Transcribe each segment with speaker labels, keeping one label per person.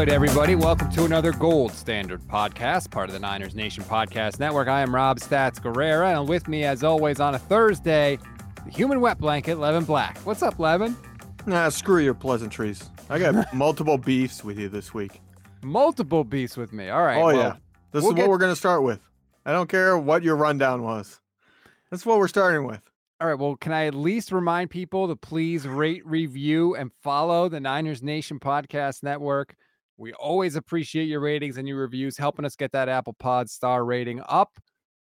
Speaker 1: good, everybody? Welcome to another Gold Standard podcast, part of the Niners Nation Podcast Network. I am Rob Stats Guerrera, and with me, as always, on a Thursday, the human wet blanket, Levin Black. What's up, Levin?
Speaker 2: Nah, screw your pleasantries. I got multiple beefs with you this week.
Speaker 1: Multiple beefs with me. All right.
Speaker 2: Oh,
Speaker 1: well,
Speaker 2: yeah. This
Speaker 1: we'll
Speaker 2: is
Speaker 1: get-
Speaker 2: what we're going to start with. I don't care what your rundown was. That's what we're starting with.
Speaker 1: All right. Well, can I at least remind people to please rate, review, and follow the Niners Nation Podcast Network? We always appreciate your ratings and your reviews, helping us get that Apple Pod star rating up.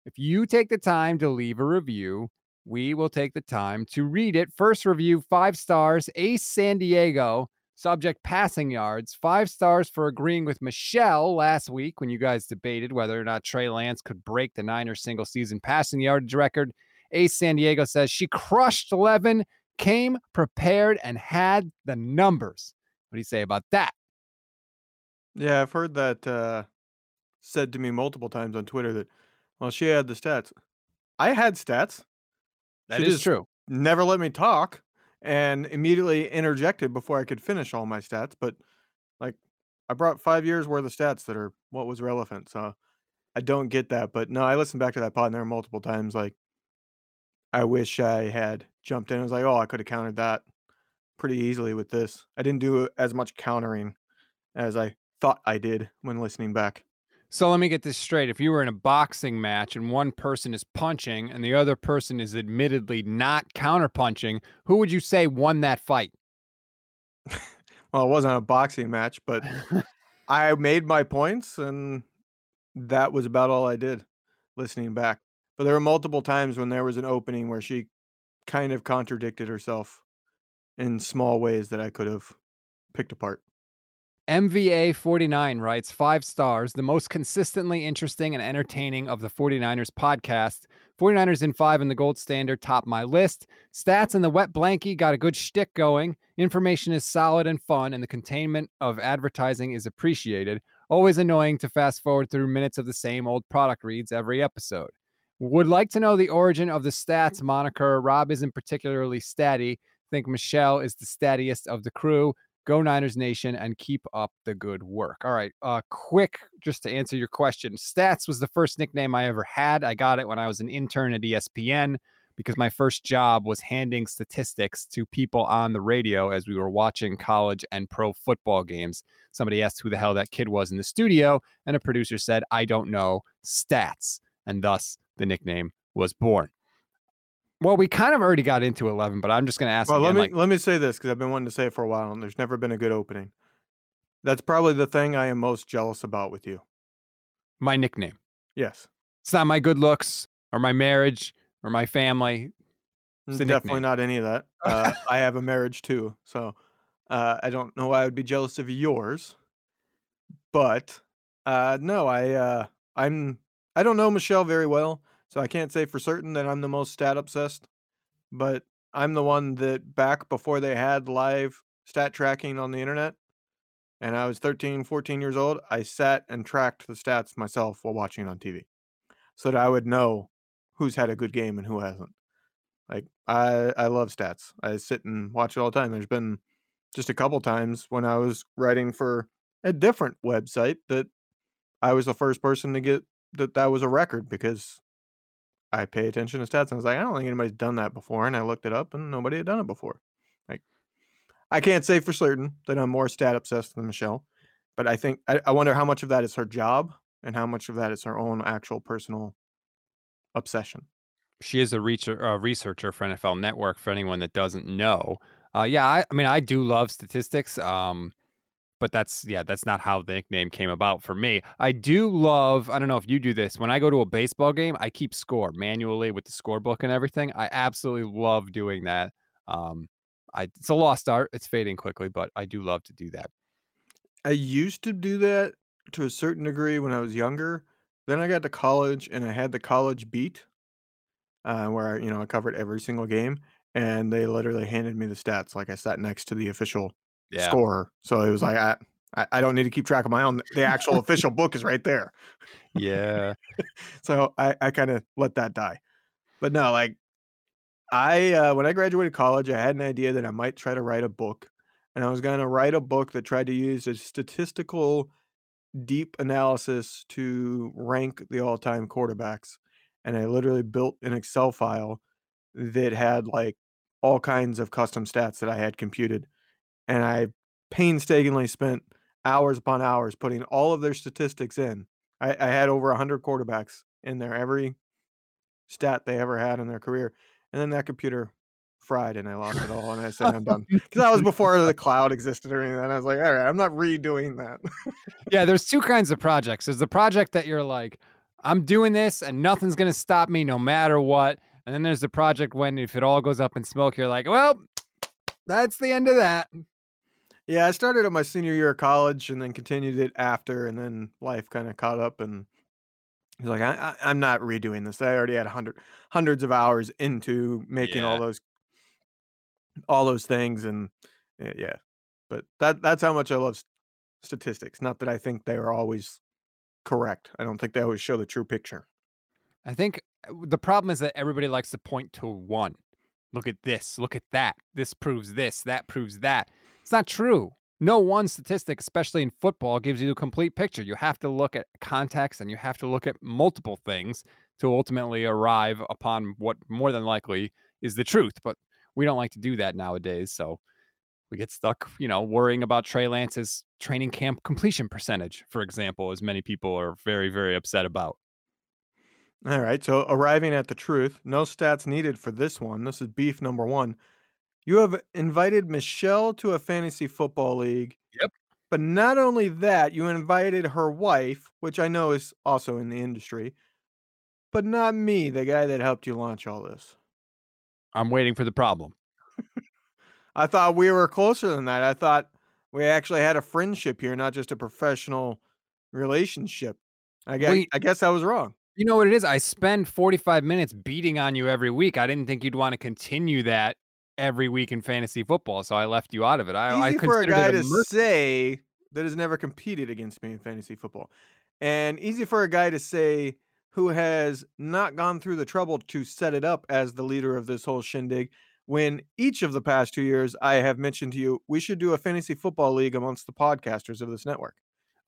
Speaker 1: If you take the time to leave a review, we will take the time to read it. First review, five stars, Ace San Diego. Subject passing yards, five stars for agreeing with Michelle last week when you guys debated whether or not Trey Lance could break the Niners single season passing yardage record. Ace San Diego says she crushed Levin, came prepared, and had the numbers. What do you say about that?
Speaker 2: Yeah, I've heard that uh, said to me multiple times on Twitter that, well, she had the stats. I had stats.
Speaker 1: That
Speaker 2: She
Speaker 1: is
Speaker 2: just
Speaker 1: true.
Speaker 2: Never let me talk and immediately interjected before I could finish all my stats. But like, I brought five years worth of stats that are what was relevant. So I don't get that. But no, I listened back to that pod and there were multiple times like, I wish I had jumped in. I was like, oh, I could have countered that pretty easily with this. I didn't do as much countering as I thought I did when listening back.
Speaker 1: So let me get this straight. If you were in a boxing match and one person is punching and the other person is admittedly not counterpunching, who would you say won that fight?
Speaker 2: Well, it wasn't a boxing match, but I made my points and that was about all I did listening back. But there were multiple times when there was an opening where she kind of contradicted herself in small ways that I could have picked apart.
Speaker 1: MVA 49 writes five stars, the most consistently interesting and entertaining of the 49ers podcast. 49ers in five in the gold standard, top my list. Stats and the wet blankie got a good shtick going. Information is solid and fun, and the containment of advertising is appreciated. Always annoying to fast forward through minutes of the same old product reads every episode. Would like to know the origin of the stats moniker. Rob isn't particularly statty. Think Michelle is the stattiest of the crew. Go Niners Nation and keep up the good work. All right. Uh quick just to answer your question. Stats was the first nickname I ever had. I got it when I was an intern at ESPN because my first job was handing statistics to people on the radio as we were watching college and pro football games. Somebody asked who the hell that kid was in the studio and a producer said, "I don't know, stats." And thus the nickname was born. Well, we kind of already got into 11, but I'm just going to ask
Speaker 2: Well, let me
Speaker 1: like,
Speaker 2: let me say this because I've been wanting to say it for a while and there's never been a good opening. That's probably the thing I am most jealous about with you.
Speaker 1: my nickname.
Speaker 2: Yes.
Speaker 1: It's not my good looks or my marriage or my family. It's
Speaker 2: Definitely
Speaker 1: nickname.
Speaker 2: not any of that. Uh, I have a marriage too, so uh, I don't know why I would be jealous of yours. But uh, no, I uh, I'm I don't know Michelle very well, so I can't say for certain that I'm the most stat obsessed. But I'm the one that back before they had live stat tracking on the internet, and I was 13, 14 years old, I sat and tracked the stats myself while watching on TV, so that I would know who's had a good game and who hasn't. Like I I love stats. I sit and watch it all the time. There's been just a couple times when I was writing for a different website that I was the first person to get that that was a record because I pay attention to stats and I was like, I don't think anybody's done that before. And I looked it up and nobody had done it before. Like I can't say for certain that I'm more stat obsessed than Michelle, but I think I, I wonder how much of that is her job and how much of that is her own actual personal obsession.
Speaker 1: She is a researcher for NFL Network. For anyone that doesn't know, uh, yeah, I, I mean, I do love statistics. Um, but that's yeah, that's not how the nickname came about for me. I do love. I don't know if you do this. When I go to a baseball game, I keep score manually with the scorebook and everything. I absolutely love doing that. Um, I it's a lost art. It's fading quickly, but I do love to do that.
Speaker 2: I used to do that to a certain degree when I was younger. Then I got to college and I had the college beat, uh, where you know I covered every single game, and they literally handed me the stats. Like I sat next to the official
Speaker 1: Yeah.
Speaker 2: scorer, so it was like I, I I don't need to keep track of my own. The actual official book is right there,
Speaker 1: Yeah.
Speaker 2: so I I kind of let that die. But no, like I uh, when I graduated college, I had an idea that I might try to write a book and I was going to write a book that tried to use a statistical deep analysis to rank the all-time quarterbacks. And I literally built an Excel file that had like all kinds of custom stats that I had computed. And I painstakingly spent hours upon hours putting all of their statistics in. I, I had over 100 quarterbacks in there, every stat they ever had in their career. And then that computer fried and I lost it all. And I said, I'm done. Because that was before the cloud existed or anything. And I was like, all right, I'm not redoing that.
Speaker 1: yeah, there's two kinds of projects. There's the project that you're like, I'm doing this and nothing's going to stop me no matter what. And then there's the project when if it all goes up in smoke, you're like, well, that's the end of that.
Speaker 2: Yeah, I started at my senior year of college and then continued it after, and then life kind of caught up and he's like, I, I, am not redoing this. I already had hundred hundreds of hours into making yeah. all those all those things, and eh, yeah, but that that's how much I love statistics. Not that I think they are always correct. I don't think they always show the true picture.
Speaker 1: I think uh, the problem is that everybody likes to point to one. Look at this. Look at that. This proves this. That proves that. It's not true. No one statistic, especially in football, gives you a complete picture. You have to look at context and you have to look at multiple things to ultimately arrive upon what more than likely is the truth. But we don't like to do that nowadays. So we get stuck, you know, worrying about Trey Lance's training camp completion percentage, for example, as many people are very, very upset about.
Speaker 2: All right. So arriving at the truth, no stats needed for this one. This is beef number one. You have invited Michelle to a fantasy football league.
Speaker 1: Yep.
Speaker 2: But not only that, you invited her wife, which I know is also in the industry, but not me, the guy that helped you launch all this.
Speaker 1: I'm waiting for the problem.
Speaker 2: I thought we were closer than that. I thought we actually had a friendship here, not just a professional relationship. I guess Wait, I guess I was wrong.
Speaker 1: You know what it is? I spend 45 minutes beating on you every week. I didn't think you'd want to continue that every week in fantasy football, so I left you out of it. I,
Speaker 2: Easy
Speaker 1: I
Speaker 2: for a guy to say that has never competed against me in fantasy football, and easy for a guy to say who has not gone through the trouble to set it up as the leader of this whole shindig. When each of the past two years, I have mentioned to you, we should do a fantasy football league amongst the podcasters of this network.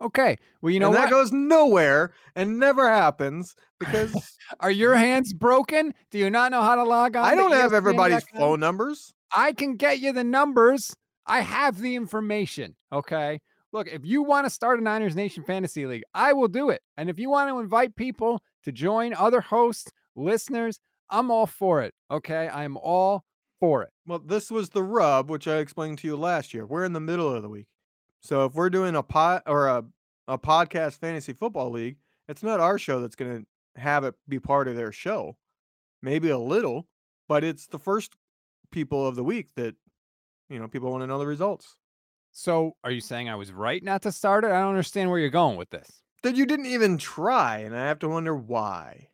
Speaker 1: Okay. Well, you know
Speaker 2: and
Speaker 1: that
Speaker 2: what? goes nowhere and never happens because
Speaker 1: are your hands broken? Do you not know how to log on?
Speaker 2: I don't have everybody's phone numbers.
Speaker 1: I can get you the numbers. I have the information. Okay. Look, if you want to start a Niners Nation Fantasy League, I will do it. And if you want to invite people to join other hosts, listeners, I'm all for it. Okay. I am all for it.
Speaker 2: Well, this was the rub, which I explained to you last year. We're in the middle of the week. So if we're doing a pot or a, a podcast fantasy football league, it's not our show that's going to have it be part of their show. Maybe a little, but it's the first people of the week that you know people want to know the results.
Speaker 1: So, are you saying I was right not to start it? I don't understand where you're going with this.
Speaker 2: That you didn't even try, and I have to wonder why.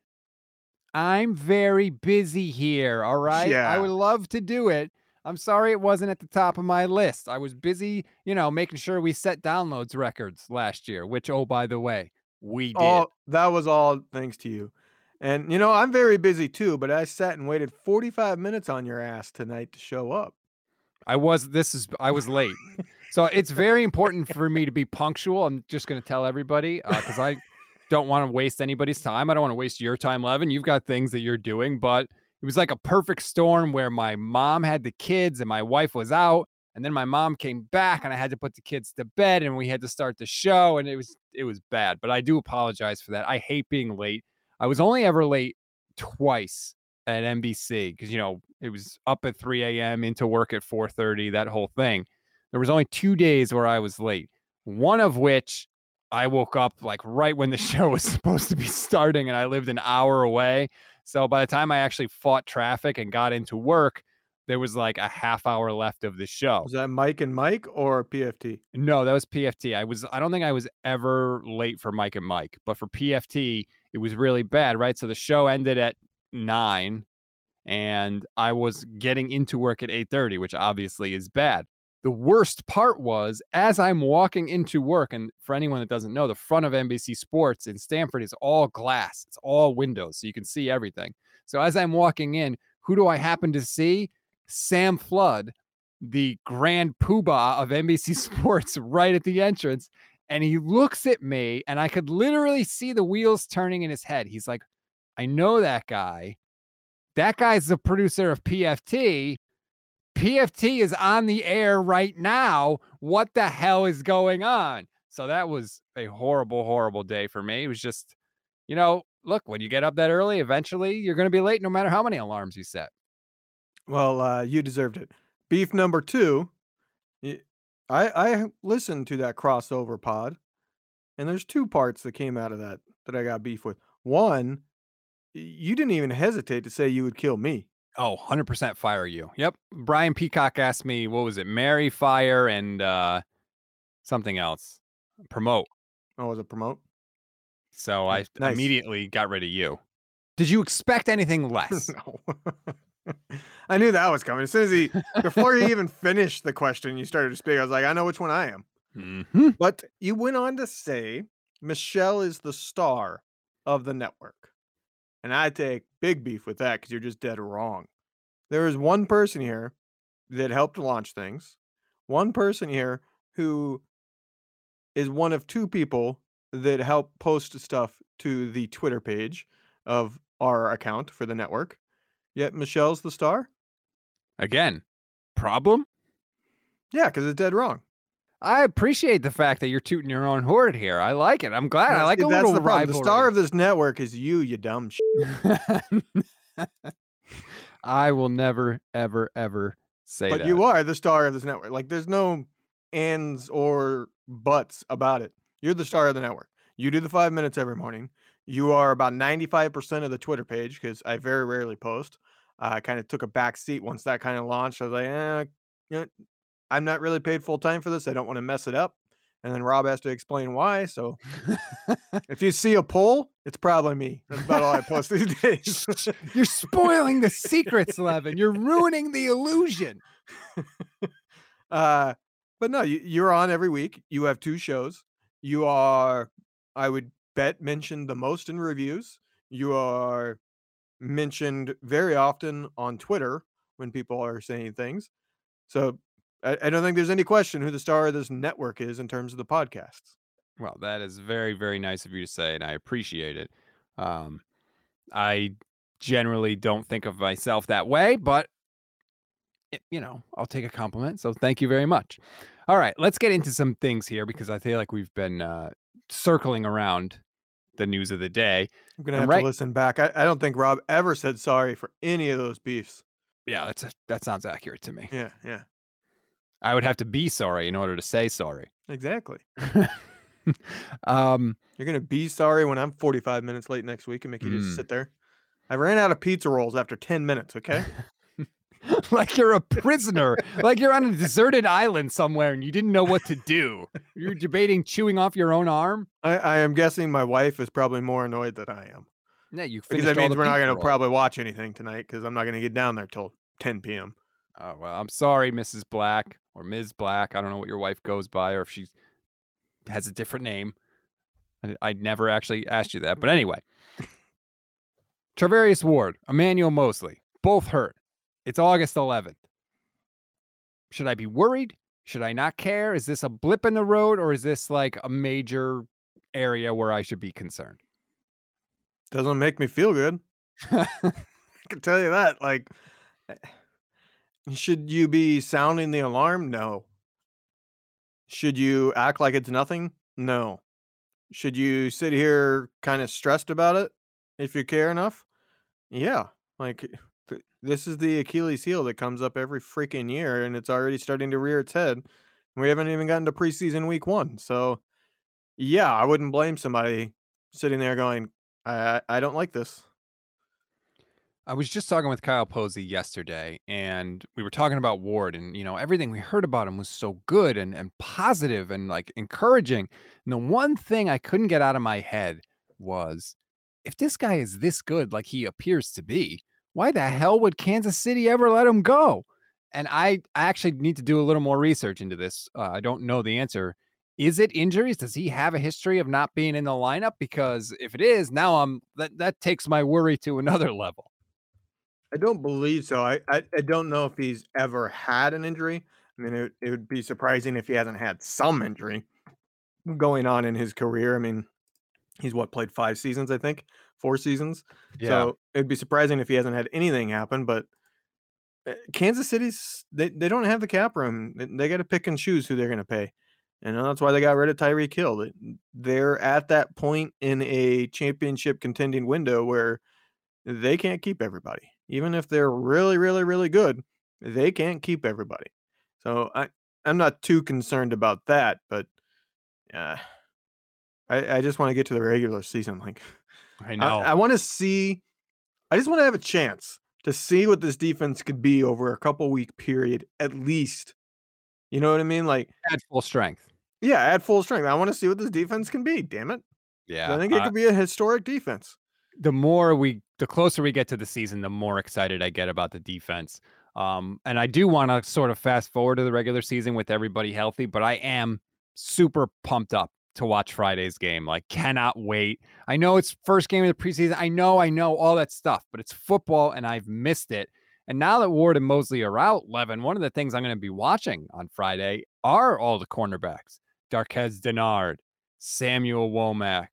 Speaker 1: I'm very busy here, all right?
Speaker 2: Yeah.
Speaker 1: I would love to do it, I'm sorry it wasn't at the top of my list. I was busy, you know, making sure we set downloads records last year, which, oh, by the way, we did.
Speaker 2: Oh, that was all thanks to you. And, you know, I'm very busy too, but I sat and waited 45 minutes on your ass tonight to show up.
Speaker 1: I was, this is, I was late. so it's very important for me to be punctual. I'm just going to tell everybody because uh, I don't want to waste anybody's time. I don't want to waste your time, Levin. You've got things that you're doing, but it was like a perfect storm where my mom had the kids and my wife was out and then my mom came back and I had to put the kids to bed and we had to start the show and it was it was bad but I do apologize for that. I hate being late. I was only ever late twice at NBC because you know it was up at 3 a.m. into work at 4:30 that whole thing. There was only two days where I was late. One of which I woke up like right when the show was supposed to be starting and I lived an hour away. So by the time I actually fought traffic and got into work, there was like a half hour left of the show.
Speaker 2: Was that Mike and Mike or PFT?
Speaker 1: No, that was PFT. I was I don't think I was ever late for Mike and Mike, but for PFT, it was really bad, right? So the show ended at 9 and I was getting into work at 8:30, which obviously is bad. The worst part was as I'm walking into work, and for anyone that doesn't know, the front of NBC Sports in Stamford is all glass, it's all windows, so you can see everything. So as I'm walking in, who do I happen to see? Sam Flood, the grand poobah of NBC Sports right at the entrance. And he looks at me, and I could literally see the wheels turning in his head. He's like, I know that guy. That guy's the producer of PFT. PFT is on the air right now. What the hell is going on? So that was a horrible, horrible day for me. It was just, you know, look, when you get up that early, eventually you're going to be late no matter how many alarms you set.
Speaker 2: Well, uh, you deserved it. Beef number two. I I listened to that crossover pod, and there's two parts that came out of that that I got beef with. One, you didn't even hesitate to say you would kill me.
Speaker 1: Oh, 100% fire you. Yep. Brian Peacock asked me, what was it? Marry, fire, and uh, something else. Promote.
Speaker 2: Oh, was it promote?
Speaker 1: So I nice. immediately got rid of you. Did you expect anything less?
Speaker 2: no. I knew that was coming. As soon as he, before he even finished the question, you started to speak. I was like, I know which one I am.
Speaker 1: Mm-hmm.
Speaker 2: But you went on to say Michelle is the star of the network. And I take big beef with that because you're just dead wrong. There is one person here that helped launch things, one person here who is one of two people that help post stuff to the Twitter page of our account for the network. Yet Michelle's the star?
Speaker 1: Again, problem?
Speaker 2: Yeah, because it's dead wrong.
Speaker 1: I appreciate the fact that you're tooting your own horn here. I like it. I'm glad. That's, I like a that's the problem.
Speaker 2: The star of this network is you, you dumb
Speaker 1: I will never, ever, ever say that.
Speaker 2: but
Speaker 1: that.
Speaker 2: you are the star of this network. Like, there's no ands or buts about it. You're the star of the network. You do the five minutes every morning. You are about 95% of the Twitter page because I very rarely post. Uh, I kind of took a back seat once that kind of launched. I was like, eh, I'm not really paid full time for this. I don't want to mess it up. And then Rob has to explain why. So if you see a poll, it's probably me. That's about all I post these days.
Speaker 1: You're spoiling the secrets, Levin. You're ruining the illusion.
Speaker 2: uh, but no, you, you're on every week. You have two shows. You are, I would bet, mentioned the most in reviews. You are mentioned very often on Twitter when people are saying things. So I, I don't think there's any question who the star of this network is in terms of the podcasts.
Speaker 1: Well, that is very, very nice of you to say, and I appreciate it. Um, I generally don't think of myself that way, but it, you know, I'll take a compliment. So thank you very much. All right, let's get into some things here because I feel like we've been uh, circling around the news of the day.
Speaker 2: I'm gonna have right. to listen back. I, I don't think Rob ever said sorry for any of those beefs.
Speaker 1: Yeah, that's a, that sounds accurate to me.
Speaker 2: Yeah, yeah.
Speaker 1: I would have to be sorry in order to say sorry.
Speaker 2: Exactly.
Speaker 1: um,
Speaker 2: You're gonna be sorry when I'm 45 minutes late next week and make you mm. just sit there. I ran out of pizza rolls after 10 minutes. Okay.
Speaker 1: like you're a prisoner, like you're on a deserted island somewhere and you didn't know what to do. You're debating chewing off your own arm.
Speaker 2: I, I am guessing my wife is probably more annoyed than I am.
Speaker 1: Yeah, you
Speaker 2: because
Speaker 1: that
Speaker 2: means we're not going to probably watch anything tonight because I'm not going to get down there till 10 p.m.
Speaker 1: Oh well, I'm sorry, Mrs. Black or Ms. Black. I don't know what your wife goes by or if she has a different name. I, I never actually asked you that, but anyway. Charvarius Ward, Emmanuel Moseley, both hurt. It's August 11th. Should I be worried? Should I not care? Is this a blip in the road or is this like a major area where I should be concerned?
Speaker 2: Doesn't make me feel good. I can tell you that. Like, eh, should you be sounding the alarm? No. Should you act like it's nothing? No. Should you sit here kind of stressed about it if you care enough? Yeah. Like, eh, this is the Achilles heel that comes up every freaking year, and it's already starting to rear its head. We haven't even gotten to preseason week one. So, yeah, I wouldn't blame somebody sitting there going, I, I don't like this.
Speaker 1: I was just talking with Kyle Posey yesterday, and we were talking about Ward, and you know everything we heard about him was so good and and positive and like encouraging. And the one thing I couldn't get out of my head was, if this guy is this good, like he appears to be, why the hell would Kansas City ever let him go? And I, I actually need to do a little more research into this. Uh, I don't know the answer. Is it injuries? Does he have a history of not being in the lineup? Because if it is, now I'm that that takes my worry to another level.
Speaker 2: I don't believe so. I, I, I don't know if he's ever had an injury. I mean, it, it would be surprising if he hasn't had some injury going on in his career. I mean, he's what played five seasons, I think, four seasons.
Speaker 1: Yeah.
Speaker 2: So it'd be surprising if he hasn't had anything happen. But uh, Kansas City's they, they don't have the cap room. They, they got to pick and choose who they're going to pay. And that's why they got rid of Tyreek Hill. They're at that point in a championship contending window where they can't keep everybody. Even if they're really, really, really good, they can't keep everybody. So I, I'm not too concerned about that, but uh, I, I just want to get to the regular season. Like
Speaker 1: I know.
Speaker 2: I, I want to see. I just want to have a chance to see what this defense could be over a couple week period, at least. You know what I mean? Like
Speaker 1: at full strength.
Speaker 2: Yeah, at full strength. I want to see what this defense can be. Damn it.
Speaker 1: Yeah.
Speaker 2: I think it
Speaker 1: uh,
Speaker 2: could be a historic defense.
Speaker 1: the more we the closer we get to the season, the more excited I get about the defense. Um, and I do want to sort of fast forward to the regular season with everybody healthy, but I am super pumped up to watch Friday's game. Like, cannot wait. I know it's first game of the preseason. I know, I know all that stuff, but it's football and I've missed it. And now that Ward and Moseley are out, Levin, one of the things I'm going to be watching on Friday are all the cornerbacks. Darquez Denard, Samuel Womack,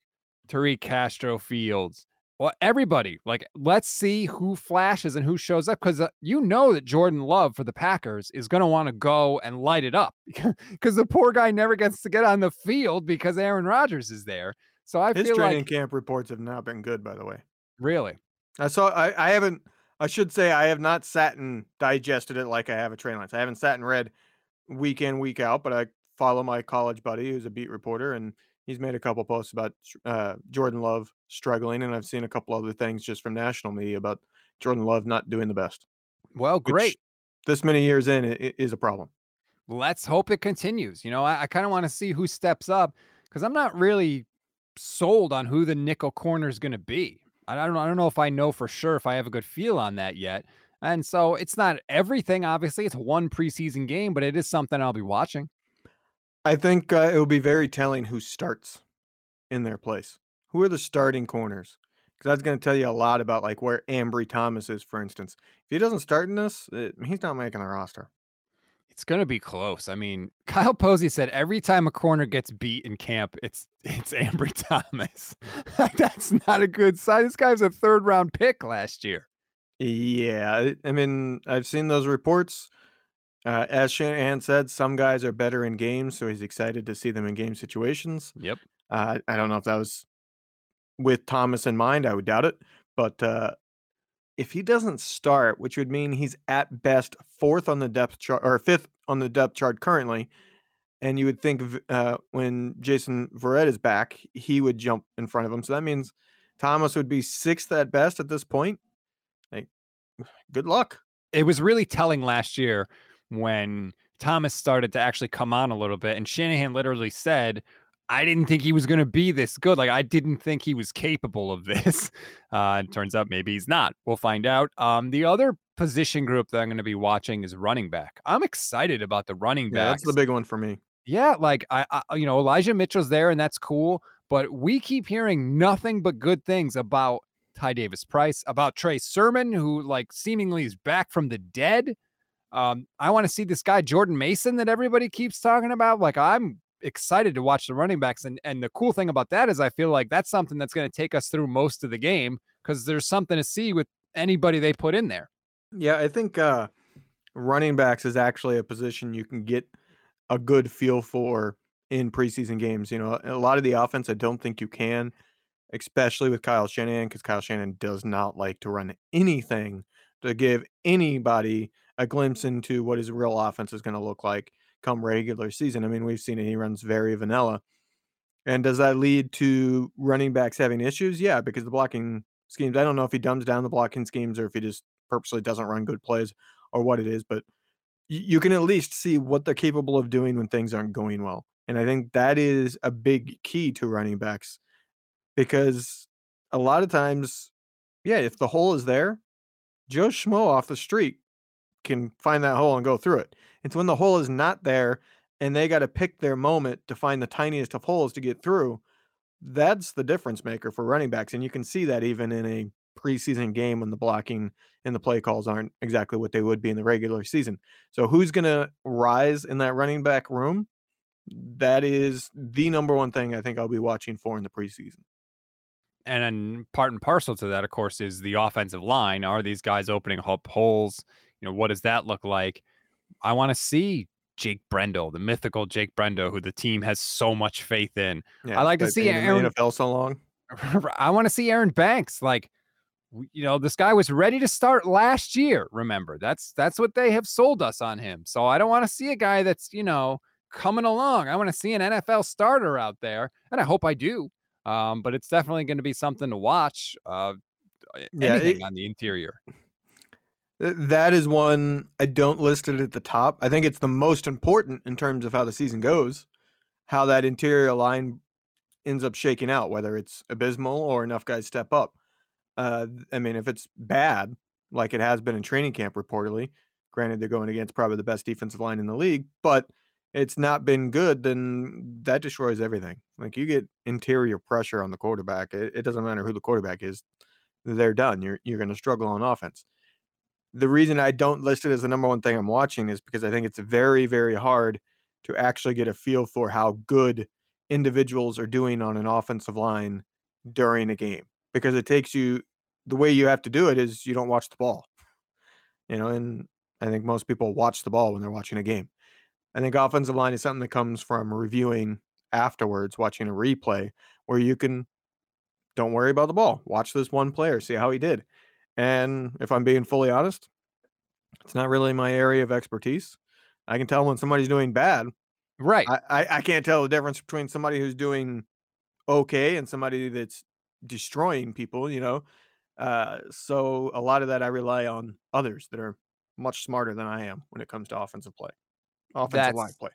Speaker 1: Tariq Castro Fields, well, everybody, like, let's see who flashes and who shows up because uh, you know that Jordan Love for the Packers is going to want to go and light it up because the poor guy never gets to get on the field because Aaron Rodgers is there. So I
Speaker 2: His
Speaker 1: feel
Speaker 2: training
Speaker 1: like
Speaker 2: camp reports have not been good, by the way.
Speaker 1: really,
Speaker 2: I saw. I, I haven't. I should say I have not sat and digested it like I have a Trey Lance. I haven't sat and read week in week out, but I follow my college buddy who's a beat reporter, and he's made a couple posts about uh, Jordan Love struggling, and I've seen a couple other things just from national media about Jordan Love not doing the best.
Speaker 1: well, great.
Speaker 2: This many years in, it, it is a problem.
Speaker 1: let's hope it continues. You know, I, I kind of want to see who steps up because I'm not really sold on who the nickel corner is going to be. I don't, I don't know if I know for sure if I have a good feel on that yet. And so it's not everything, obviously. It's one preseason game, but it is something I'll be watching.
Speaker 2: I think uh, it will be very telling who starts in their place. Who are the starting corners? Because that's going to tell you a lot about like where Ambry Thomas is, for instance. If he doesn't start in this, it, he's not making the roster.
Speaker 1: It's going to be close. I mean, Kyle Posey said every time a corner gets beat in camp, it's it's Ambry Thomas. That's not a good sign. This guy's a third round pick last year.
Speaker 2: Yeah, I- I mean, I've seen those reports. Uh, as Shanahan said, some guys are better in games, so he's excited to see them in game situations.
Speaker 1: Yep.
Speaker 2: Uh, I don't know if that was with Thomas in mind. I would doubt it. But uh, if he doesn't start, which would mean he's at best fourth on the depth chart or fifth on the depth chart currently, and you would think uh, when Jason Verrett is back, he would jump in front of him. So that means Thomas would be sixth at best at this point. Like, good luck.
Speaker 1: it was really telling last year when Thomas started to actually come on a little bit, and Shanahan literally said, "I didn't think he was going to be this good. Like I didn't think he was capable of this." Uh, it turns out maybe he's not. We'll find out. Um, the other position group that I'm going to be watching is running back. I'm excited about the running
Speaker 2: Yeah, that's the big one for me.
Speaker 1: Yeah, like I, I, you know, Elijah Mitchell's there, and that's cool. But we keep hearing nothing but good things about Ty Davis Price, about Trey Sermon, who like seemingly is back from the dead. Um, I want to see this guy Jordan Mason that everybody keeps talking about. Like I'm excited to watch the running backs, and and the cool thing about that is I feel like that's something that's going to take us through most of the game because there's something to see with anybody they put in there.
Speaker 2: Yeah, I think uh, running backs is actually a position you can get a good feel for in preseason games. You know, a lot of the offense, I don't think you can, especially with Kyle Shanahan, because Kyle Shanahan does not like to run anything to give anybody a glimpse into what his real offense is going to look like come regular season. I mean, we've seen it; he runs very vanilla. And does that lead to running backs having issues? Yeah, because the blocking schemes. I don't know if he dumbs down the blocking schemes or if he just purposely doesn't run good plays or what it is, but you can at least see what they're capable of doing when things aren't going well. And I think that is a big key to running backs because a lot of times, yeah, if the hole is there, Joe Schmo off the street can find that hole and go through it. It's when the hole is not there and they got to pick their moment to find the tiniest of holes to get through. That's the difference maker for running backs. And you can see that even in a preseason game when the blocking and the play calls aren't exactly what they would be in the regular season. So who's going to rise in that running back room? That is the number one thing I think I'll be watching for in the preseason.
Speaker 1: And part and parcel to that, of course, is the offensive line. Are these guys opening up holes? You know, what does that look like? I want to see Jake Brendel, the mythical Jake Brendel, who the team has so much faith in. Yeah, I like to see Aaron
Speaker 2: NFL so long.
Speaker 1: I want to see Aaron Banks. Like, you know, this guy was ready to start last year. Remember, that's that's what they have sold us on him. So I don't want to see a guy that's you know coming along. I want to see an NFL starter out there, and I hope I do. Um, but it's definitely going to be something to watch. Uh, yeah, it, on the interior.
Speaker 2: That is one I don't list it at the top. I think it's the most important in terms of how the season goes, how that interior line ends up shaking out, whether it's abysmal or enough guys step up. Uh, I mean, if it's bad, like it has been in training camp reportedly, granted they're going against probably the best defensive line in the league, but it's not been good, then that destroys everything. Like you get interior pressure on the quarterback. It, it doesn't matter who the quarterback is. They're done. You're you're going to struggle on offense the reason I don't list it as the number one thing I'm watching is because I think it's very, very hard to actually get a feel for how good individuals are doing on an offensive line during a game because it takes you the way you have to do it is you don't watch the ball. You know, and I think most people watch the ball when they're watching a game. I think offensive line is something that comes from reviewing afterwards, watching a replay where you can don't worry about the ball. Watch this one player, see how he did. And if I'm being fully honest, it's not really my area of expertise. I can tell when somebody's doing bad.
Speaker 1: Right.
Speaker 2: I, I, I can't tell the difference between somebody who's doing okay and somebody that's destroying people, you know. Uh, so a lot of that I rely on others that are much smarter than I am when it comes to offensive play, offensive that's line play.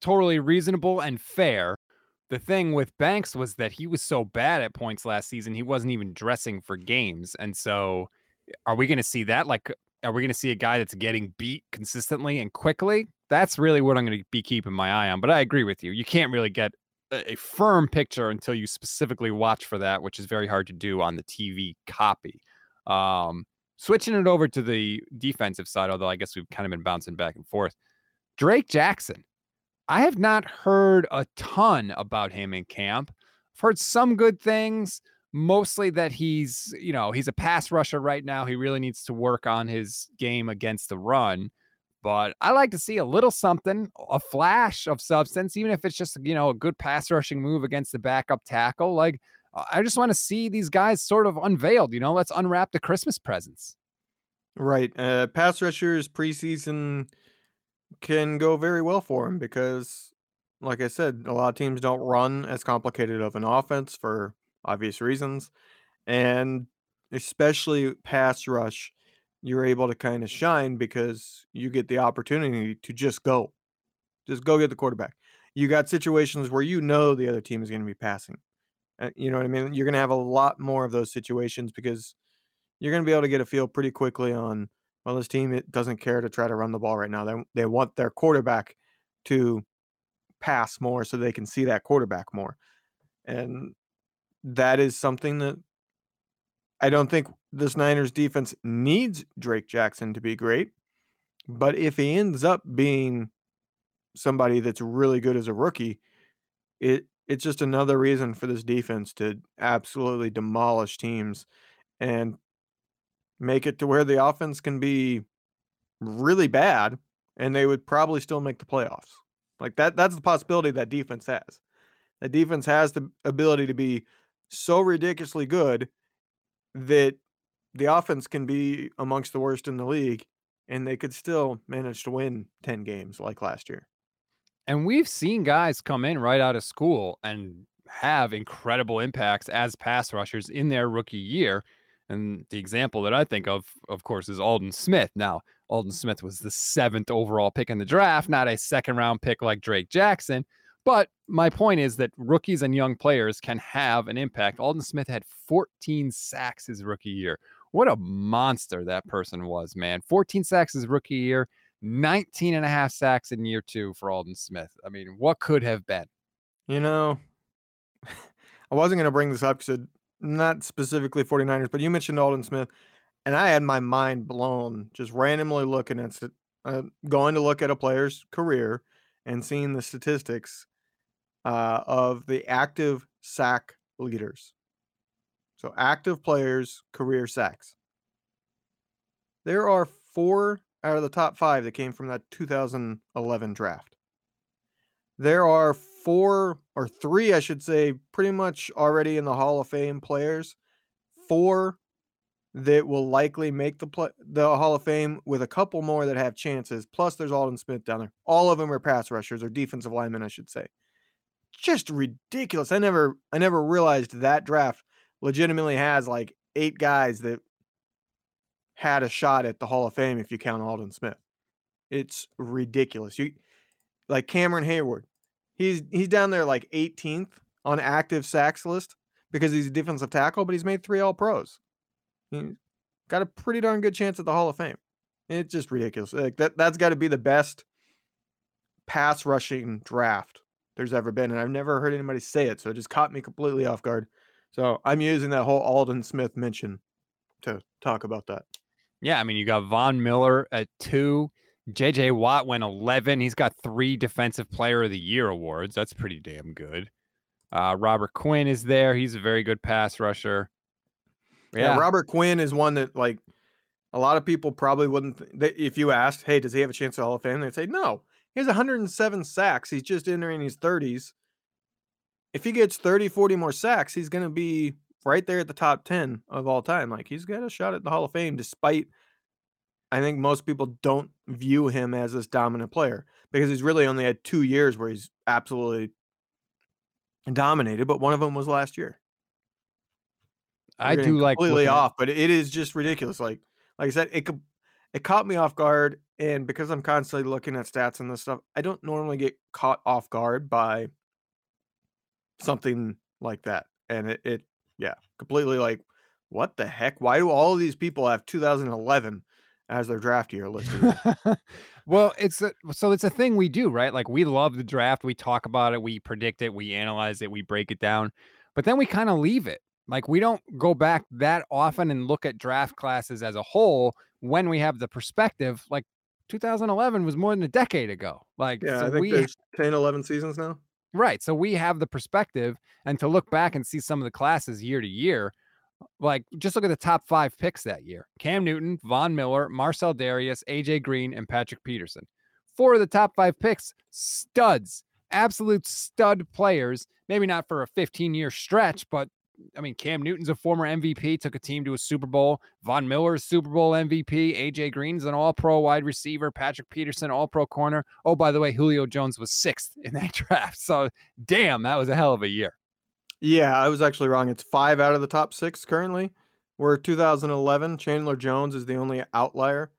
Speaker 1: Totally reasonable and fair. The thing with Banks was that he was so bad at points last season, he wasn't even dressing for games. And so are we going to see that? Like, are we going to see a guy that's getting beat consistently and quickly? That's really what I'm going to be keeping my eye on. But I agree with you. You can't really get a, firm picture until you specifically watch for that, which is very hard to do on the TV copy. Um, switching it over to the defensive side, although I guess we've kind of been bouncing back and forth. Drake Jackson. I have not heard a ton about him in camp. I've heard some good things mostly that he's, you know, he's a pass rusher right now. He really needs to work on his game against the run. But I like to see a little something, a flash of substance, even if it's just, you know, a good pass rushing move against the backup tackle. Like, I just want to see these guys sort of unveiled. You know, let's unwrap the Christmas presents.
Speaker 2: Right. Uh, pass rushers preseason can go very well for him because, like I said, a lot of teams don't run as complicated of an offense for obvious reasons. And especially pass rush, you're able to kind of shine because you get the opportunity to just go, just go get the quarterback. You got situations where you know the other team is going to be passing. Uh, you know what I mean? You're going to have a lot more of those situations because you're going to be able to get a feel pretty quickly on, well, this team it doesn't care to try to run the ball right now. They, they want their quarterback to pass more so they can see that quarterback more. And that is something that I don't think this Niners defense needs Drake Jackson to be great. But if he ends up being somebody that's really good as a rookie, it it's just another reason for this defense to absolutely demolish teams and make it to where the offense can be really bad and they would probably still make the playoffs. Like that that's the possibility that defense has. That defense has the ability to be so ridiculously good that the offense can be amongst the worst in the league and they could still manage to win 10 games like last year.
Speaker 1: And we've seen guys come in right out of school and have incredible impacts as pass rushers in their rookie year. And the example that I think of, of course, is Aldon Smith. Now, Aldon Smith was the seventh overall pick in the draft, not a second round pick like Drake Jackson. But my point is that rookies and young players can have an impact. Aldon Smith had 14 sacks his rookie year. What a monster that person was, man. 14 sacks his rookie year, 19 and a half sacks in year two for Aldon Smith. I mean, what could have been?
Speaker 2: You know, I wasn't going to bring this up because not specifically 49ers, but you mentioned Aldon Smith, and I had my mind blown just randomly looking at uh, going to look at a player's career and seeing the statistics uh, of the active sack leaders. So active players, career sacks. There are four out of the top five that came from that 2011 draft. There are four or three, I should say, pretty much already in the Hall of Fame players. Four that will likely make the play, the Hall of Fame with a couple more that have chances. Plus, there's Aldon Smith down there. All of them are pass rushers or defensive linemen, I should say. Just ridiculous. I never I never realized that draft legitimately has like eight guys that had a shot at the Hall of Fame if you count Aldon Smith. It's ridiculous. You like Cameron Heyward. He's he's down there like 18th on active sacks list because he's a defensive tackle, but he's made three all pros. He's got a pretty darn good chance at the Hall of Fame. It's just ridiculous. Like that that's got to be the best pass rushing draft there's ever been. And I've never heard anybody say it. So it just caught me completely off guard. So I'm using that whole Aldon Smith mention to talk about that.
Speaker 1: Yeah, I mean, you got Von Miller at two. JJ Watt went 11. He's got three Defensive Player of the Year awards. That's pretty damn good. Uh, Robert Quinn is there. He's a very good pass rusher.
Speaker 2: Yeah. yeah. Robert Quinn is one that, like, a lot of people probably wouldn't. Th- if you asked, hey, does he have a chance at Hall of Fame? They'd say, no. He has 107 sacks. He's just entering his 30s. If he gets 30, 40 more sacks, he's going to be right there at the top 10 of all time. Like he's got a shot at the Hall of Fame, despite I think most people don't view him as this dominant player because he's really only had two years where he's absolutely dominated, but one of them was last year.
Speaker 1: I do like
Speaker 2: completely off, but it is just ridiculous. Like, like I said, it it caught me off guard, and because I'm constantly looking at stats and this stuff, I don't normally get caught off guard by something like that, and it, it yeah, completely like, what the heck? Why do all of these people have 2011 as their draft year listed?
Speaker 1: well, it's a, so it's a thing we do, right? Like we love the draft, we talk about it, we predict it, we analyze it, we break it down, but then we kind of leave it. Like we don't go back that often and look at draft classes as a whole when we have the perspective. Like 2011 was more than a decade ago. Like
Speaker 2: yeah, so I think we, there's 10, 11 seasons now.
Speaker 1: Right. So we have the perspective and to look back and see some of the classes year to year. Like, just look at the top five picks that year Cam Newton, Von Miller, Marcell Dareus, AJ Green, and Patrick Peterson. Four of the top five picks, studs, absolute stud players. Maybe not for a 15 year stretch, but I mean, Cam Newton's a former MVP, took a team to a Super Bowl. Von Miller's Super Bowl MVP. AJ Green's an all pro wide receiver. Patrick Peterson, all pro corner. Oh, by the way, Julio Jones was sixth in that draft. So, damn, that was a hell of a year.
Speaker 2: Yeah, I was actually wrong. It's five out of the top six currently. Where 2011, Chandler Jones is the only outlier.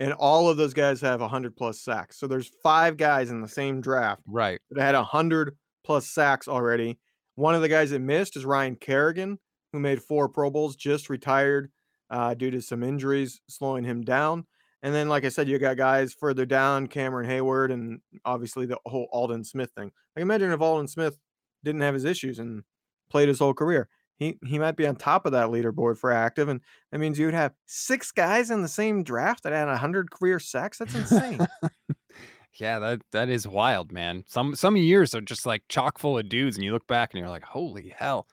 Speaker 2: And all of those guys have 100 plus sacks. So there's five guys in the same draft
Speaker 1: right.
Speaker 2: that had 100 plus sacks already one of the guys that missed is Ryan Kerrigan, who made four Pro Bowls, just retired uh, due to some injuries slowing him down. And then, like I said, you got guys further down, Cameron Heyward, and obviously the whole Aldon Smith thing. Like imagine if Aldon Smith didn't have his issues and played his whole career. He he might be on top of that leaderboard for active, and that means you'd have six guys in the same draft that had hundred career sacks. That's insane.
Speaker 1: Yeah, that that is wild, man. Some some years are just like chock full of dudes, and you look back and you're like, holy hell.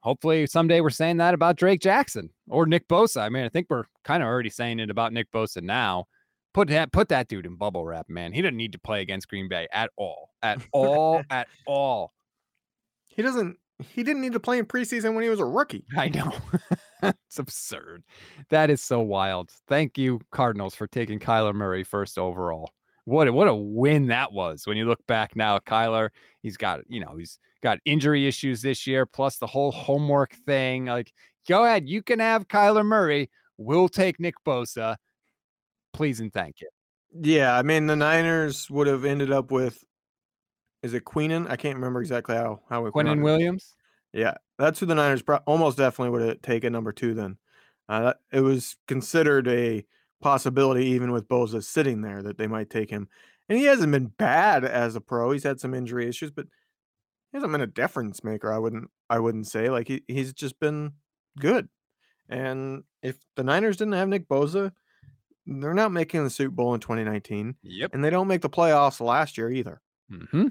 Speaker 1: Hopefully someday we're saying that about Drake Jackson or Nick Bosa. I mean, I think we're kind of already saying it about Nick Bosa now. Put that put that dude in bubble wrap, man. He doesn't need to play against Green Bay at all. At all, at all.
Speaker 2: He doesn't he didn't need to play in preseason when he was a rookie.
Speaker 1: I know. it's absurd. That is so wild. Thank you, Cardinals, for taking Kyler Murray first overall what a, what a win that was. When you look back now Kyler he's got you know he's got injury issues this year plus the whole homework thing like go ahead you can have Kyler Murray. We'll take Nick Bosa. Please and thank you.
Speaker 2: Yeah I mean the Niners would have ended up with is it Queenan? I can't remember exactly how how
Speaker 1: it. Quinnen Williams?
Speaker 2: Yeah that's who the Niners pro- almost definitely would have taken number two then. Uh, it was considered a possibility, even with Bosa sitting there, that they might take him. And he hasn't been bad as a pro. He's had some injury issues, but he hasn't been a difference maker. I wouldn't I wouldn't say like he, he's just been good. And if the Niners didn't have Nick Bosa, they're not making the Super Bowl in 2019,
Speaker 1: Yep.
Speaker 2: and they don't make the playoffs last year either.
Speaker 1: hmm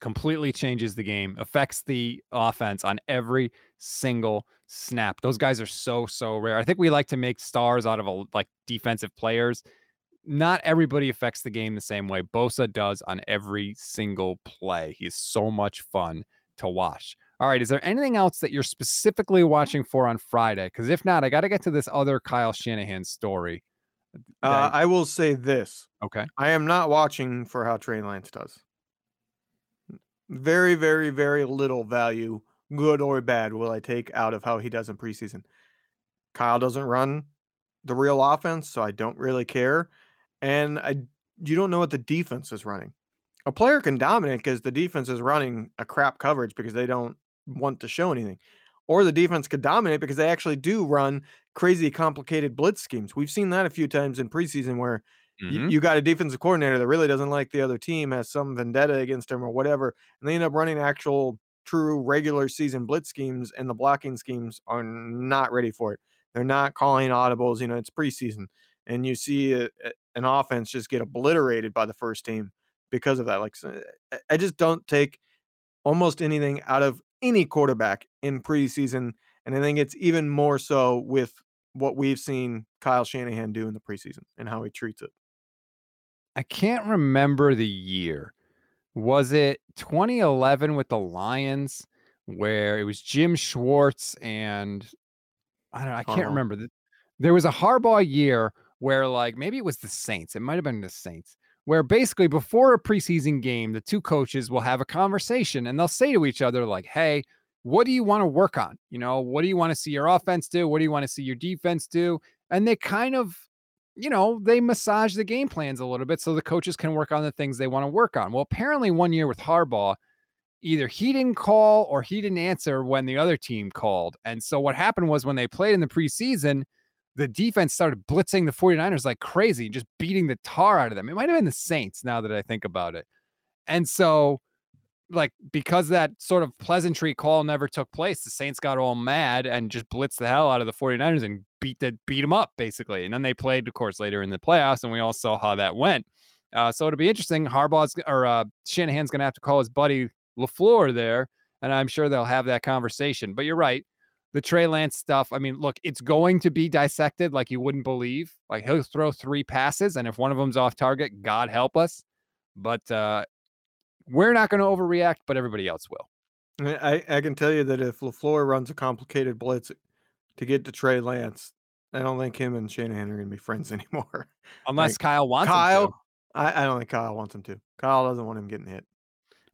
Speaker 1: Completely changes the game, affects the offense on every single snap. Those guys are so so rare. I think we like to make stars out of a, like defensive players. Not everybody affects the game the same way. Bosa does on every single play. He's so much fun to watch. All right, is there anything else that you're specifically watching for on Friday? Because if not, I got to get to this other Kyle Shanahan story.
Speaker 2: Uh, I will say this:
Speaker 1: okay.
Speaker 2: I am not watching for how Trey Lance does. Very, very, very little value, good or bad, will I take out of how he does in preseason. Kyle doesn't run the real offense, so I don't really care. And I you don't know what the defense is running. A player can dominate because the defense is running a crap coverage because they don't want to show anything. Or the defense could dominate because they actually do run crazy complicated blitz schemes. We've seen that a few times in preseason where you,
Speaker 1: Mhm.
Speaker 2: you got a defensive coordinator that really doesn't like the other team, has some vendetta against him or whatever, and they end up running actual true regular season blitz schemes, and the blocking schemes are not ready for it. They're not calling audibles. You know, it's preseason, and you see a, a- an offense just get obliterated by the first team because of that. Like, I- eh, eh, I just don't take almost anything out of any quarterback in preseason, and I think it's even more so with what we've seen Kyle Shanahan do in the preseason and how he treats it.
Speaker 1: I can't remember the year. Was it 2011 with the Lions where it was Jim Schwartz and I don't know, I can't
Speaker 2: Harbaugh.
Speaker 1: remember. There was a Harbaugh year where like maybe it was the Saints. It might have been the Saints. Where basically before a preseason game, the two coaches will have a conversation and they'll say to each other like, "Hey, what do you want to work on? You know, what do you want to see your offense do? What do you want to see your defense do?" And they kind of you know, they massage the game plans a little bit so the coaches can work on the things they want to work on. Well, apparently one year with Harbaugh, either he didn't call or he didn't answer when the other team called. And so what happened was when they played in the preseason, the defense started blitzing the 49ers like crazy, just beating the tar out of them. It might have been the Saints now that I think about it. And so like because that sort of pleasantry call never took place, the Saints got all mad and just blitzed the hell out of the 49ers and beat the beat them up basically. And then they played, of course, later in the playoffs, and we all saw how that went. Uh, so it'll be interesting. Harbaugh's or uh, Shanahan's gonna have to call his buddy LaFleur there, and I'm sure they'll have that conversation. But you're right. The Trey Lance stuff, I mean, look, it's going to be dissected like you wouldn't believe. Like he'll throw three passes, and if one of them's off target, God help us. But uh, we're not going to overreact, but everybody else will.
Speaker 2: I, I can tell you that if LaFleur runs a complicated blitz to get to Trey Lance, I don't think him and Shanahan are going to be friends anymore.
Speaker 1: Unless
Speaker 2: Like,
Speaker 1: Kyle wants.
Speaker 2: Kyle, I, I don't think Kyle wants him to. Kyle doesn't want him getting hit.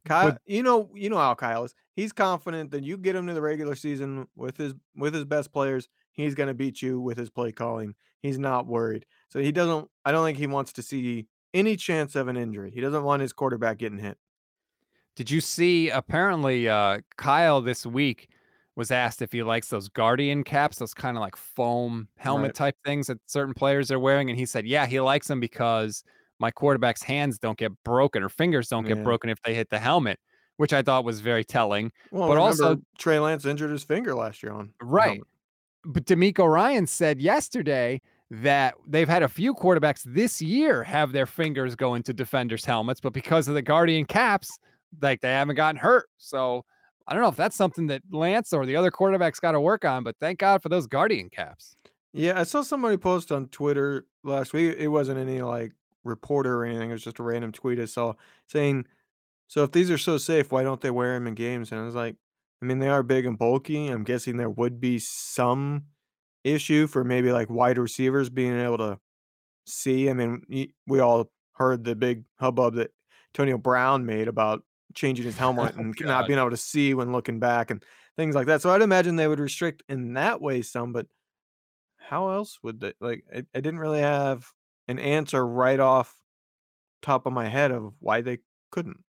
Speaker 2: Kyle,
Speaker 1: But-
Speaker 2: you know, you know how Kyle is. He's confident that you get him to the regular season with his with his best players, he's going to beat you with his play calling. He's not worried. So he doesn't. I don't think he wants to see any chance of an injury. He doesn't want his quarterback getting hit.
Speaker 1: Did you see? Apparently, uh, Kyle this week was asked if he likes those Guardian caps, those kind of like foam helmet
Speaker 2: Right.
Speaker 1: type things that certain players are wearing, and he said, "Yeah, he likes them because my quarterback's hands don't get broken or fingers don't get broken if they hit the helmet," which I thought was very telling.
Speaker 2: Well,
Speaker 1: But also-
Speaker 2: Trey Lance injured his finger last year on
Speaker 1: Right. But DeMeco Ryan said yesterday that they've had a few quarterbacks this year have their fingers go into defenders' helmets, but because of the Guardian caps, like they haven't gotten hurt. So I don't know if that's something that Lance or the other quarterbacks got to work on, but thank God for those Guardian caps.
Speaker 2: Yeah, I saw somebody post on Twitter last week. It wasn't any like reporter or anything. It was just a random tweet I saw saying, "So if these are so safe, why don't they wear them in games?" And I was like, "I mean, they are big and bulky. I'm guessing there would be some issue for maybe like wide receivers being able to see. I mean, we all heard the big hubbub that Antonio Brown made about changing his helmet
Speaker 1: Oh,
Speaker 2: and not being able to see when looking back and things like that. So I'd imagine they would restrict in that way some, but how else would they like I, I didn't really have an answer right off top of my head of why they couldn't.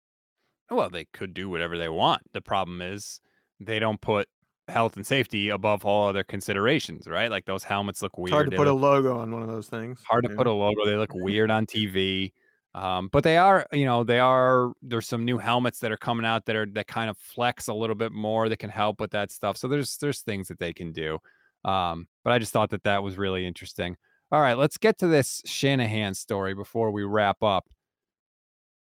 Speaker 1: Well, they could do whatever they want. The problem is they don't put health and safety above all other considerations, right? Like those helmets look weird.
Speaker 2: It's hard to
Speaker 1: They
Speaker 2: put a logo on one of those things.
Speaker 1: hard to
Speaker 2: you
Speaker 1: put a logo. They look weird on TV. Um, but they are, you know, they are. There's some new helmets that are coming out that are that kind of flex a little bit more. That can help with that stuff. So there's there's things that they can do. Um, but I just thought that that was really interesting. All right, let's get to this Shanahan story before we wrap up.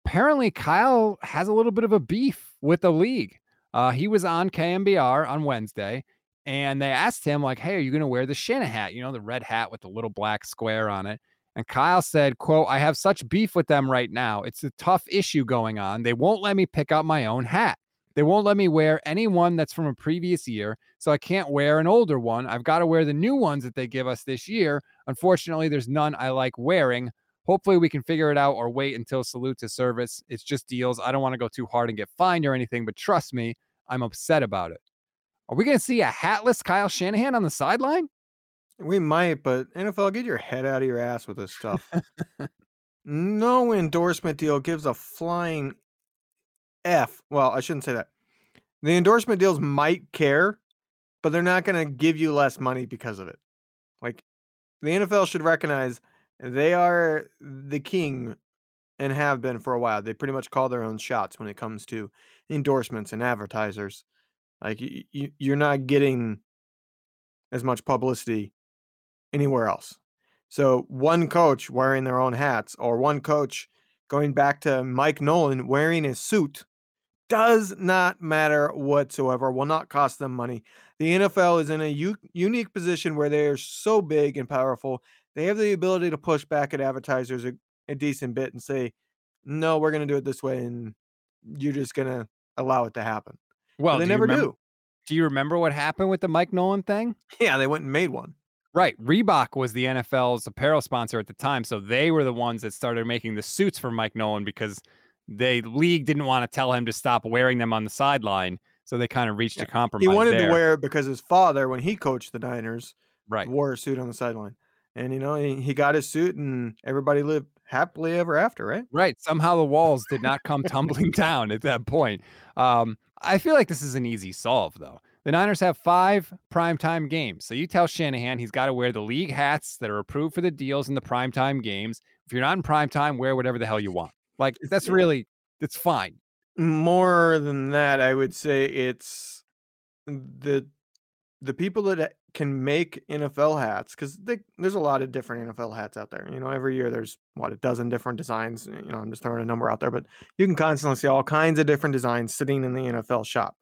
Speaker 1: Apparently, Kyle has a little bit of a beef with the league. Uh, he was on KNBR on Wednesday, and they asked him like, "Hey, are you going to wear the Shanahat? You know, the red hat with the little black square on it?" And Kyle said, quote, I have such beef with them right now. It's a tough issue going on. They won't let me pick out my own hat. They won't let me wear any one that's from a previous year. So I can't wear an older one. I've got to wear the new ones that they give us this year. Unfortunately, there's none I like wearing. Hopefully, we can figure it out or wait until salute to service. It's just deals. I don't want to go too hard and get fined or anything, but trust me, I'm upset about it. Are we going to see a hatless Kyle Shanahan on the sideline?
Speaker 2: We might, but NFL, get your head out of your ass with this stuff. no endorsement deal gives a flying F. Well, I shouldn't say that. The endorsement deals might care, but they're not going to give you less money because of it. Like the NFL should recognize they are the king and have been for a while. They pretty much call their own shots when it comes to endorsements and advertisers. Like you, you're not getting as much publicity anywhere else. So one coach wearing their own hats or one coach going back to Mike Nolan wearing his suit does not matter whatsoever, will not cost them money. The NFL is in a u- unique position where they are so big and powerful. They have the ability to push back at advertisers a, a decent bit and say, no, we're going to do it this way. And you're just going to allow it to happen.
Speaker 1: Well,
Speaker 2: but they
Speaker 1: do
Speaker 2: never
Speaker 1: remember,
Speaker 2: do.
Speaker 1: Do you remember what happened with the Mike Nolan thing?
Speaker 2: Yeah, they went and made one.
Speaker 1: Right. Reebok was the NFL's apparel sponsor at the time. So they were the ones that started making the suits for Mike Nolan because the league didn't want to tell him to stop wearing them on the sideline. So they kind of reached
Speaker 2: Yeah.
Speaker 1: a compromise.
Speaker 2: He wanted
Speaker 1: there.
Speaker 2: to wear it because his father, when he coached the Niners,
Speaker 1: right.
Speaker 2: wore a suit on the sideline. And, you know, he, he got his suit and everybody lived happily ever after, right?
Speaker 1: Right. Somehow the walls did not come tumbling down at that point. Um, I feel like this is an easy solve, though. The Niners have five primetime games. So you tell Shanahan he's got to wear the league hats that are approved for the deals in the primetime games. If you're not in primetime, wear whatever the hell you want. Like, that's really, it's fine.
Speaker 2: More than that, I would say it's the the people that uh, can make NFL hats because there's a lot of different NFL hats out there. You know, every year there's what a dozen different designs. You know, I'm just throwing a number out there, but you can constantly see all kinds of different designs sitting in the NFL shop.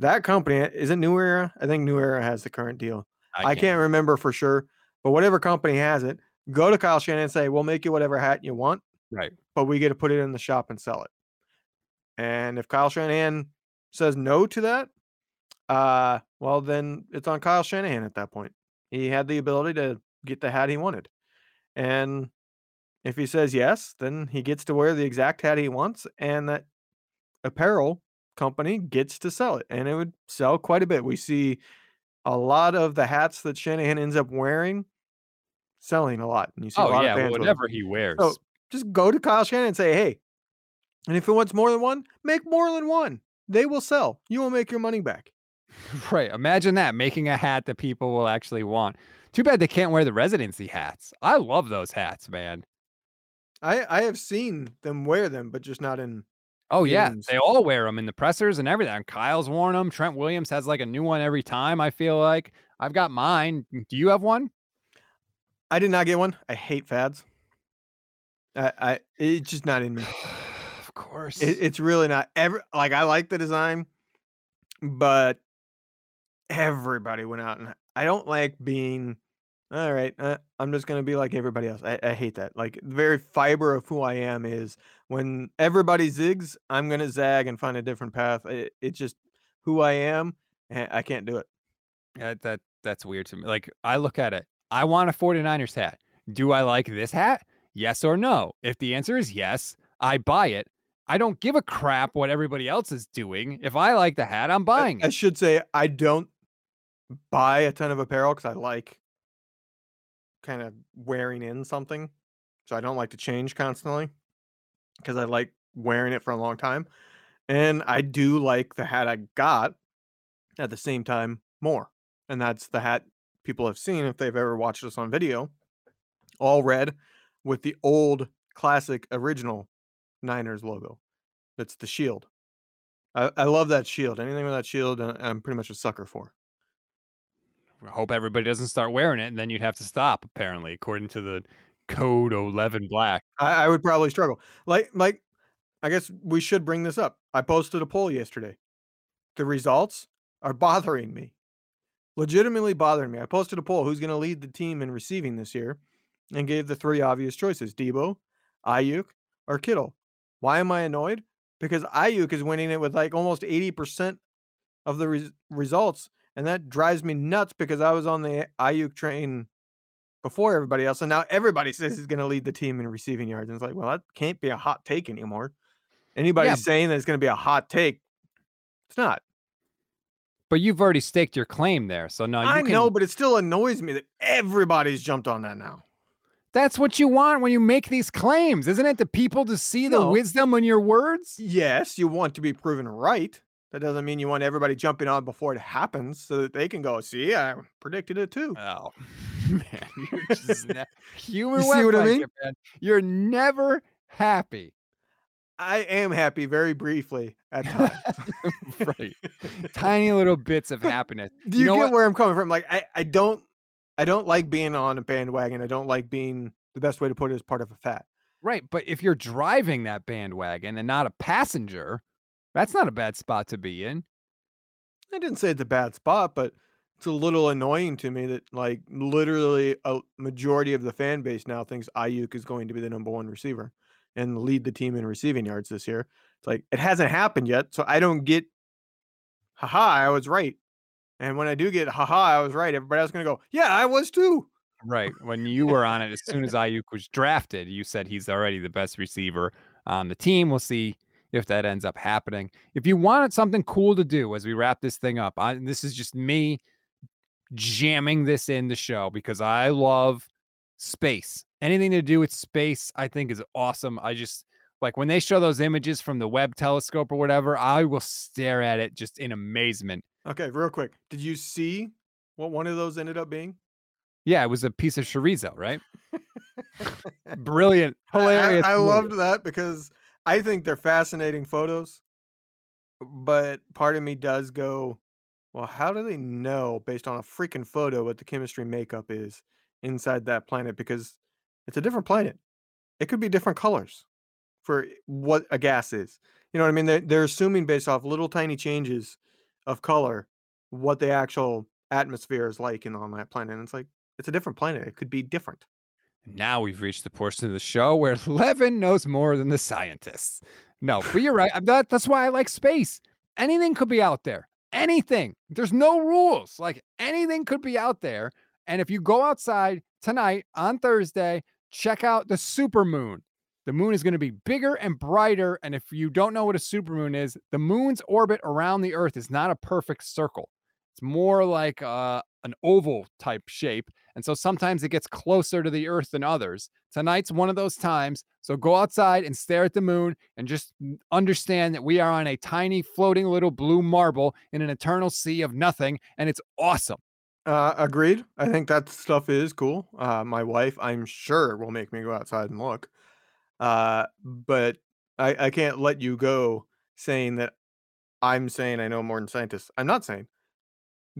Speaker 2: That company is it New Era? I think New Era has the current deal. I can't remember for sure, but whatever company has it, go to Kyle Shanahan and say, "We'll make you whatever hat you want,
Speaker 1: Right.
Speaker 2: but we get to put it in the shop and sell it." And if Kyle Shanahan says no to that, uh, well, then it's on Kyle Shanahan at that point. He had the ability to get the hat he wanted, and if he says yes, then he gets to wear the exact hat he wants, and that apparel company gets to sell it, and it would sell quite a bit. We see a lot of the hats that Shanahan ends up wearing selling a lot, and you see a
Speaker 1: Oh,
Speaker 2: lot
Speaker 1: yeah.
Speaker 2: of fans
Speaker 1: whatever he wears.
Speaker 2: So just go to Kyle Shanahan and say, "Hey," and if it wants more than one, make more than one. They will sell. You will make your money back.
Speaker 1: Right. Imagine that making a hat that people will actually want. Too bad they can't wear the residency hats. I love those hats, man.
Speaker 2: I I have seen them wear them, but just not in.
Speaker 1: Oh yeah,
Speaker 2: Games.
Speaker 1: they all wear them in the pressers and everything. Kyle's worn them. Trent Williams has like a new one every time. I feel like I've got mine. Do you have one?
Speaker 2: I did not get one. I hate fads. I, I it's just not in me.
Speaker 1: of course.
Speaker 2: It, it's really not. Ever like I like the design, but everybody went out and I don't like being. All right, uh, I'm just gonna be like everybody else. I, I hate that. Like the very fiber of who I am is when everybody zigs, I'm gonna zag and find a different path. It, it's just who I am. and I can't do it.
Speaker 1: Yeah, that that's weird to me. Like I look at it. I want a 49ers hat. Do I like this hat? Yes or no? If the answer is yes, I buy it. I don't give a crap what everybody else is doing. If I like the hat, I'm buying
Speaker 2: I
Speaker 1: it.
Speaker 2: I should say I don't buy a ton of apparel because I like kind of wearing in something. So I don't like to change constantly because I like wearing it for a long time. And I do like the hat I got at the same time more. And that's the hat people have seen if they've ever watched us on video. All red with the old classic original Niners logo. That's the shield. I, I love that shield. Anything with that shield, uh, I'm pretty much a sucker for.
Speaker 1: I hope everybody doesn't start wearing it, and then you'd have to stop. Apparently, according to the code 11 black.
Speaker 2: I, I would probably struggle. Like, like, I guess we should bring this up. I posted a poll yesterday. The results are bothering me, legitimately bothering me. I posted a poll: who's going to lead the team in receiving this year, and gave the three obvious choices: Debo, Aiyuk, or Kittle. Why am I annoyed? Because Aiyuk is winning it with like almost 80% of the res- results. And that drives me nuts because I was on the Aiyuk train before everybody else. And now everybody says he's going to lead the team in receiving yards. And it's like, well, that can't be a hot take anymore. Anybody
Speaker 1: Yeah.
Speaker 2: saying that it's going to be a hot take, it's not.
Speaker 1: But you've already staked your claim there, so now you
Speaker 2: I
Speaker 1: can,
Speaker 2: know, but it still annoys me that everybody's jumped on that now.
Speaker 1: That's what you want when you make these claims, isn't it? The people to see the
Speaker 2: No.
Speaker 1: wisdom in your words.
Speaker 2: Yes, you want to be proven right. That doesn't mean you want everybody jumping on before it happens so that they can go, see, I predicted it too.
Speaker 1: Oh man, you're just ne- human.
Speaker 2: You see what I mean?
Speaker 1: You're never happy.
Speaker 2: I am happy very briefly at times.
Speaker 1: right. Tiny little bits of happiness.
Speaker 2: Do you,
Speaker 1: know
Speaker 2: get
Speaker 1: what?
Speaker 2: where I'm coming from? Like I, I don't I don't like being on a bandwagon. I don't like being the best way to put it is part of a fat.
Speaker 1: Right. But if you're driving that bandwagon and not a passenger, that's not a bad spot to be in.
Speaker 2: I didn't say it's a bad spot, but it's a little annoying to me that like literally a majority of the fan base now thinks Aiyuk is going to be the number one receiver and lead the team in receiving yards this year. It's like it hasn't happened yet, so I don't get haha, I was right. And when I do get haha, I was right, everybody else is gonna go, Yeah, I was too.
Speaker 1: Right. When you were on it, as soon as Aiyuk was drafted, you said he's already the best receiver on the team. We'll see if that ends up happening. If you wanted something cool to do as we wrap this thing up, I, this is just me jamming this in the show because I love space. Anything to do with space, I think is awesome. I just like when they show those images from the Webb telescope or whatever, I will stare at it just in amazement.
Speaker 2: Okay, real quick. Did you see what one of those ended up being?
Speaker 1: Yeah, it was a piece of chorizo, right? Brilliant,
Speaker 2: I- I-
Speaker 1: hilarious.
Speaker 2: I, loved that because I think they're fascinating photos. But part of me does go, well, how do they know based on a freaking photo what the chemistry makeup is inside that planet? Because it's a different planet. It could be different colors for what a gas is. You know what I mean? They're, they're assuming based off little tiny changes of color what the actual atmosphere is like in on that planet. And it's like, it's a different planet. It could be different.
Speaker 1: Now we've reached the portion of the show where Levin knows more than the scientists. No, but you're right. That, that's why I like space. Anything could be out there. Anything. There's no rules. Like anything could be out there. And if you go outside tonight on Thursday, check out the supermoon. The moon is going to be bigger and brighter. And if you don't know what a supermoon is, the moon's orbit around the Earth is not a perfect circle. It's more like uh, an oval type shape. And so sometimes it gets closer to the earth than others. Tonight's one of those times. So go outside and stare at the moon and just understand that we are on a tiny floating little blue marble in an eternal sea of nothing. And it's awesome.
Speaker 2: Uh, agreed. I think that stuff is cool. Uh, my wife, I'm sure, will make me go outside and look. Uh, but I, I can't let you go saying that I'm saying I know more than scientists. I'm not saying.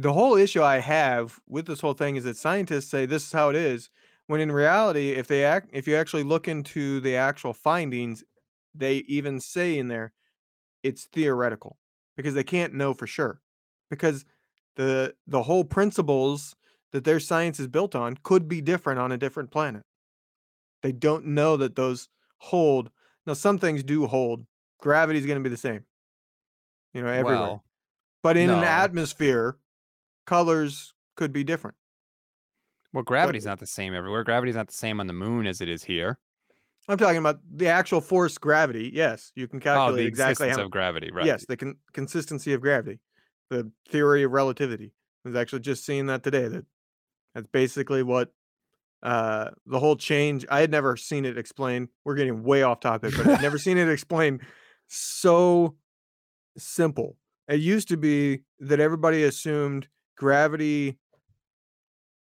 Speaker 2: The whole issue I have with this whole thing is that scientists say this is how it is, when in reality, if they act, if you actually look into the actual findings, they even say in there it's theoretical because they can't know for sure because the the whole principles that their science is built on could be different on a different planet. They don't know that those hold. Now some things do hold. Gravity is going to be the same. You know, everywhere.
Speaker 1: Well,
Speaker 2: but in an atmosphere, colors could be different.
Speaker 1: well, gravity's not the same everywhere. Gravity's not the same on the moon as it is here.
Speaker 2: I'm talking about the actual force gravity. Yes, you can calculate
Speaker 1: Oh,
Speaker 2: calculate
Speaker 1: the
Speaker 2: exactly
Speaker 1: existence
Speaker 2: how
Speaker 1: of gravity, right?
Speaker 2: Yes, the con- consistency of gravity, the theory of relativity. I was actually just seeing that today. That that's basically what uh, the whole change. I had never seen it explained. We're getting way off topic, but I've never seen it explained so simple. It used to be that everybody assumed gravity.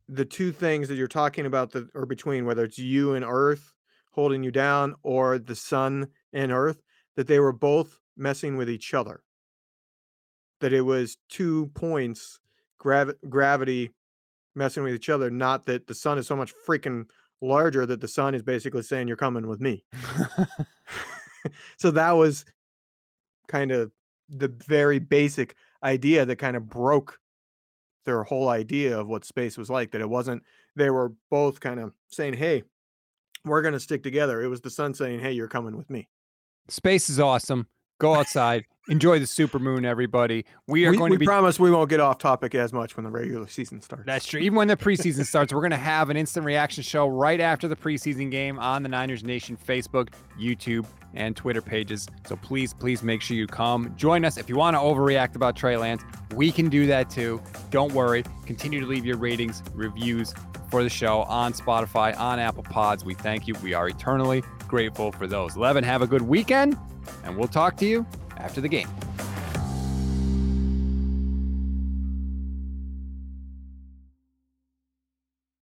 Speaker 2: The two things that you're talking about that are between, whether it's you and Earth, holding you down or the sun and earth, that they were both messing with each other. That it was two points, grav- gravity messing with each other, not that the sun is so much freaking larger that the sun is basically saying, You're coming with me. so that was kind of the very basic idea that kind of broke their whole idea of what space was like that it wasn't they were both kind of saying hey we're going to stick together it was the sun saying hey you're coming with me
Speaker 1: Space is awesome. Go outside, enjoy the super moon, everybody. We are
Speaker 2: we,
Speaker 1: going
Speaker 2: we
Speaker 1: to be.
Speaker 2: promise we won't get off topic as much when the regular season starts
Speaker 1: That's true. Even when the preseason starts, we're going to have an instant reaction show right after the preseason game on the Niners Nation Facebook, YouTube, and Twitter pages. So please, please make sure you come join us. If you want to overreact about Trey Lance, we can do that too. Don't worry. Continue to leave your ratings, reviews for the show on Spotify, on Apple Pods. We thank you. We are eternally grateful for those. Levin, have a good weekend, and we'll talk to you after the game.